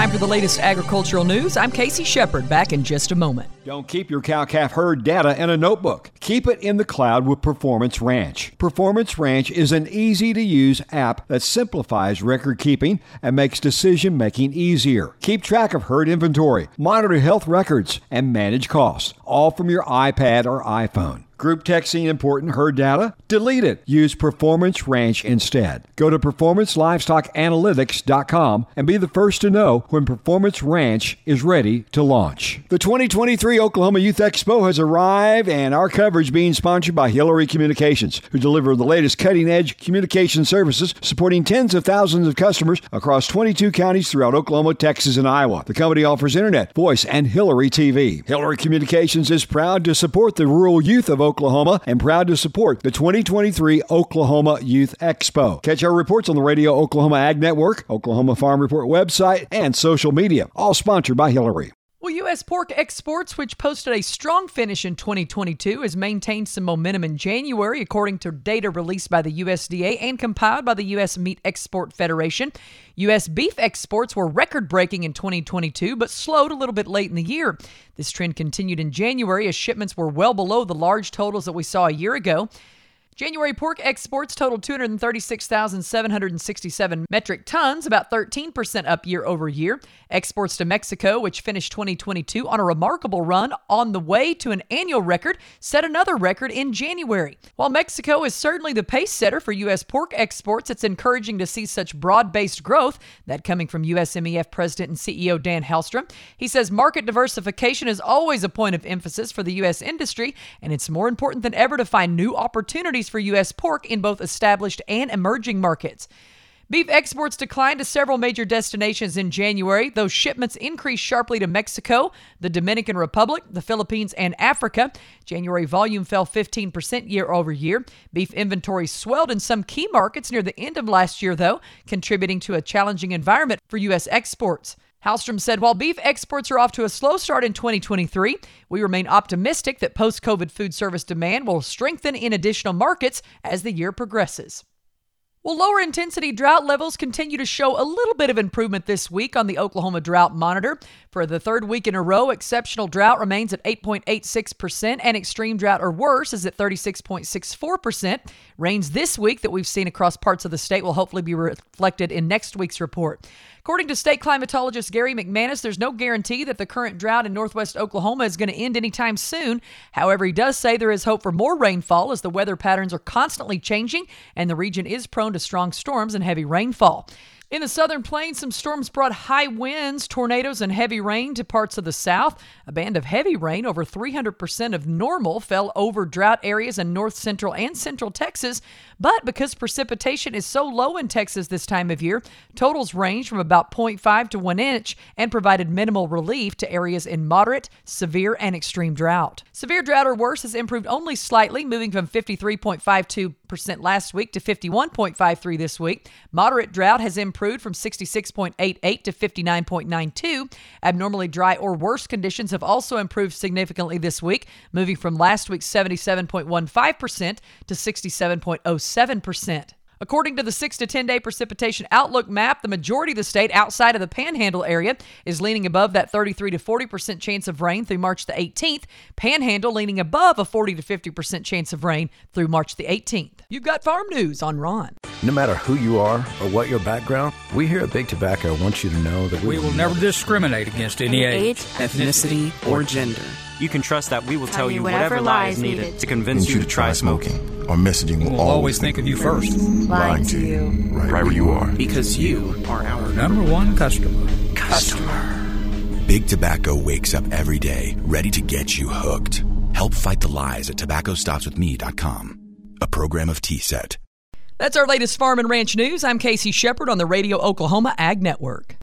Time for the latest agricultural news. I'm Casey Shepard, back in just a moment. Don't keep your cow calf herd data in a notebook. Keep it in the cloud with Performance Ranch. Performance Ranch is an easy to use app that simplifies record keeping and makes decision making easier. Keep track of herd inventory, monitor health records, and manage costs, all from your iPad or iPhone. Group texting important herd data? Delete it. Use Performance Ranch instead. Go to performancelivestockanalytics.com and be the first to know when Performance Ranch is ready to launch. The 2023 Oklahoma Youth Expo has arrived and our coverage being sponsored by Hilliary Communications, who deliver the latest cutting-edge communication services supporting tens of thousands of customers across 22 counties throughout Oklahoma, Texas, and Iowa. The company offers internet, voice, and Hilliary TV. Hilliary Communications is proud to support the rural youth of Oklahoma and proud to support the 2023 Oklahoma Youth Expo. Catch our reports on the Radio Oklahoma Ag Network, Oklahoma Farm Report website, and social media, all sponsored by Hilliary. U.S. pork exports, which posted a strong finish in 2022, has maintained some momentum in January, according to data released by the USDA and compiled by the U.S. Meat Export Federation. U.S. beef exports were record breaking in 2022, but slowed a little bit late in the year. This trend continued in January as shipments were well below the large totals that we saw a year ago. January pork exports totaled 236,767 metric tons, about 13% up year over year. Exports to Mexico, which finished 2022 on a remarkable run on the way to an annual record, set another record in January. While Mexico is certainly the pace setter for U.S. pork exports, it's encouraging to see such broad based growth, that coming from USMEF President and CEO Dan Halstrom. He says market diversification is always a point of emphasis for the U.S. industry, and it's more important than ever to find new opportunities for U.S. pork in both established and emerging markets. Beef exports declined to several major destinations in January, though shipments increased sharply to Mexico, the Dominican Republic, the Philippines, and Africa. January volume fell 15% year over year. Beef inventory swelled in some key markets near the end of last year, though, contributing to a challenging environment for U.S. exports. Halstrom said while beef exports are off to a slow start in 2023, we remain optimistic that post COVID food service demand will strengthen in additional markets as the year progresses. Well, lower intensity drought levels continue to show a little bit of improvement this week on the Oklahoma Drought Monitor. For the third week in a row, exceptional drought remains at 8.86%, and extreme drought or worse is at 36.64%. Rains this week that we've seen across parts of the state will hopefully be reflected in next week's report. According to state climatologist Gary McManus, there's no guarantee that the current drought in northwest Oklahoma is going to end anytime soon. However, he does say there is hope for more rainfall as the weather patterns are constantly changing and the region is prone to strong storms and heavy rainfall. In the southern plains, some storms brought high winds, tornadoes, and heavy rain to parts of the south. A band of heavy rain, over 300% of normal, fell over drought areas in north central and central Texas. But because precipitation is so low in Texas this time of year, totals range from about 0.5 to 1 inch and provided minimal relief to areas in moderate, severe, and extreme drought. Severe drought or worse has improved only slightly, moving from 53.52% last week to 51.53 this week. Moderate drought has improved improved from 66.88 to 59.92. Abnormally dry or worse conditions have also improved significantly this week, moving from last week's 77.15% to 67.07%. According to the 6 to 10 day precipitation outlook map, the majority of the state outside of the panhandle area is leaning above that 33 to 40% chance of rain through March the 18th. Panhandle leaning above a 40 to 50% chance of rain through March the 18th. You've got farm news on Ron. No matter who you are or what your background, we here at Big Tobacco want you to know that we, we will never discriminate against any age, ethnicity, or gender. You can trust that we will tell, tell you whatever, whatever lies needed to convince you, you to try smoking. Our messaging will we'll always think of you first. Lying to you, right, right where you are. Because you are our number one customer. Customer. Big Tobacco wakes up every day ready to get you hooked. Help fight the lies at tobaccostopswithme.com. A program of TSET. That's our latest farm and ranch news. I'm Casey Shepard on the Radio Oklahoma Ag Network.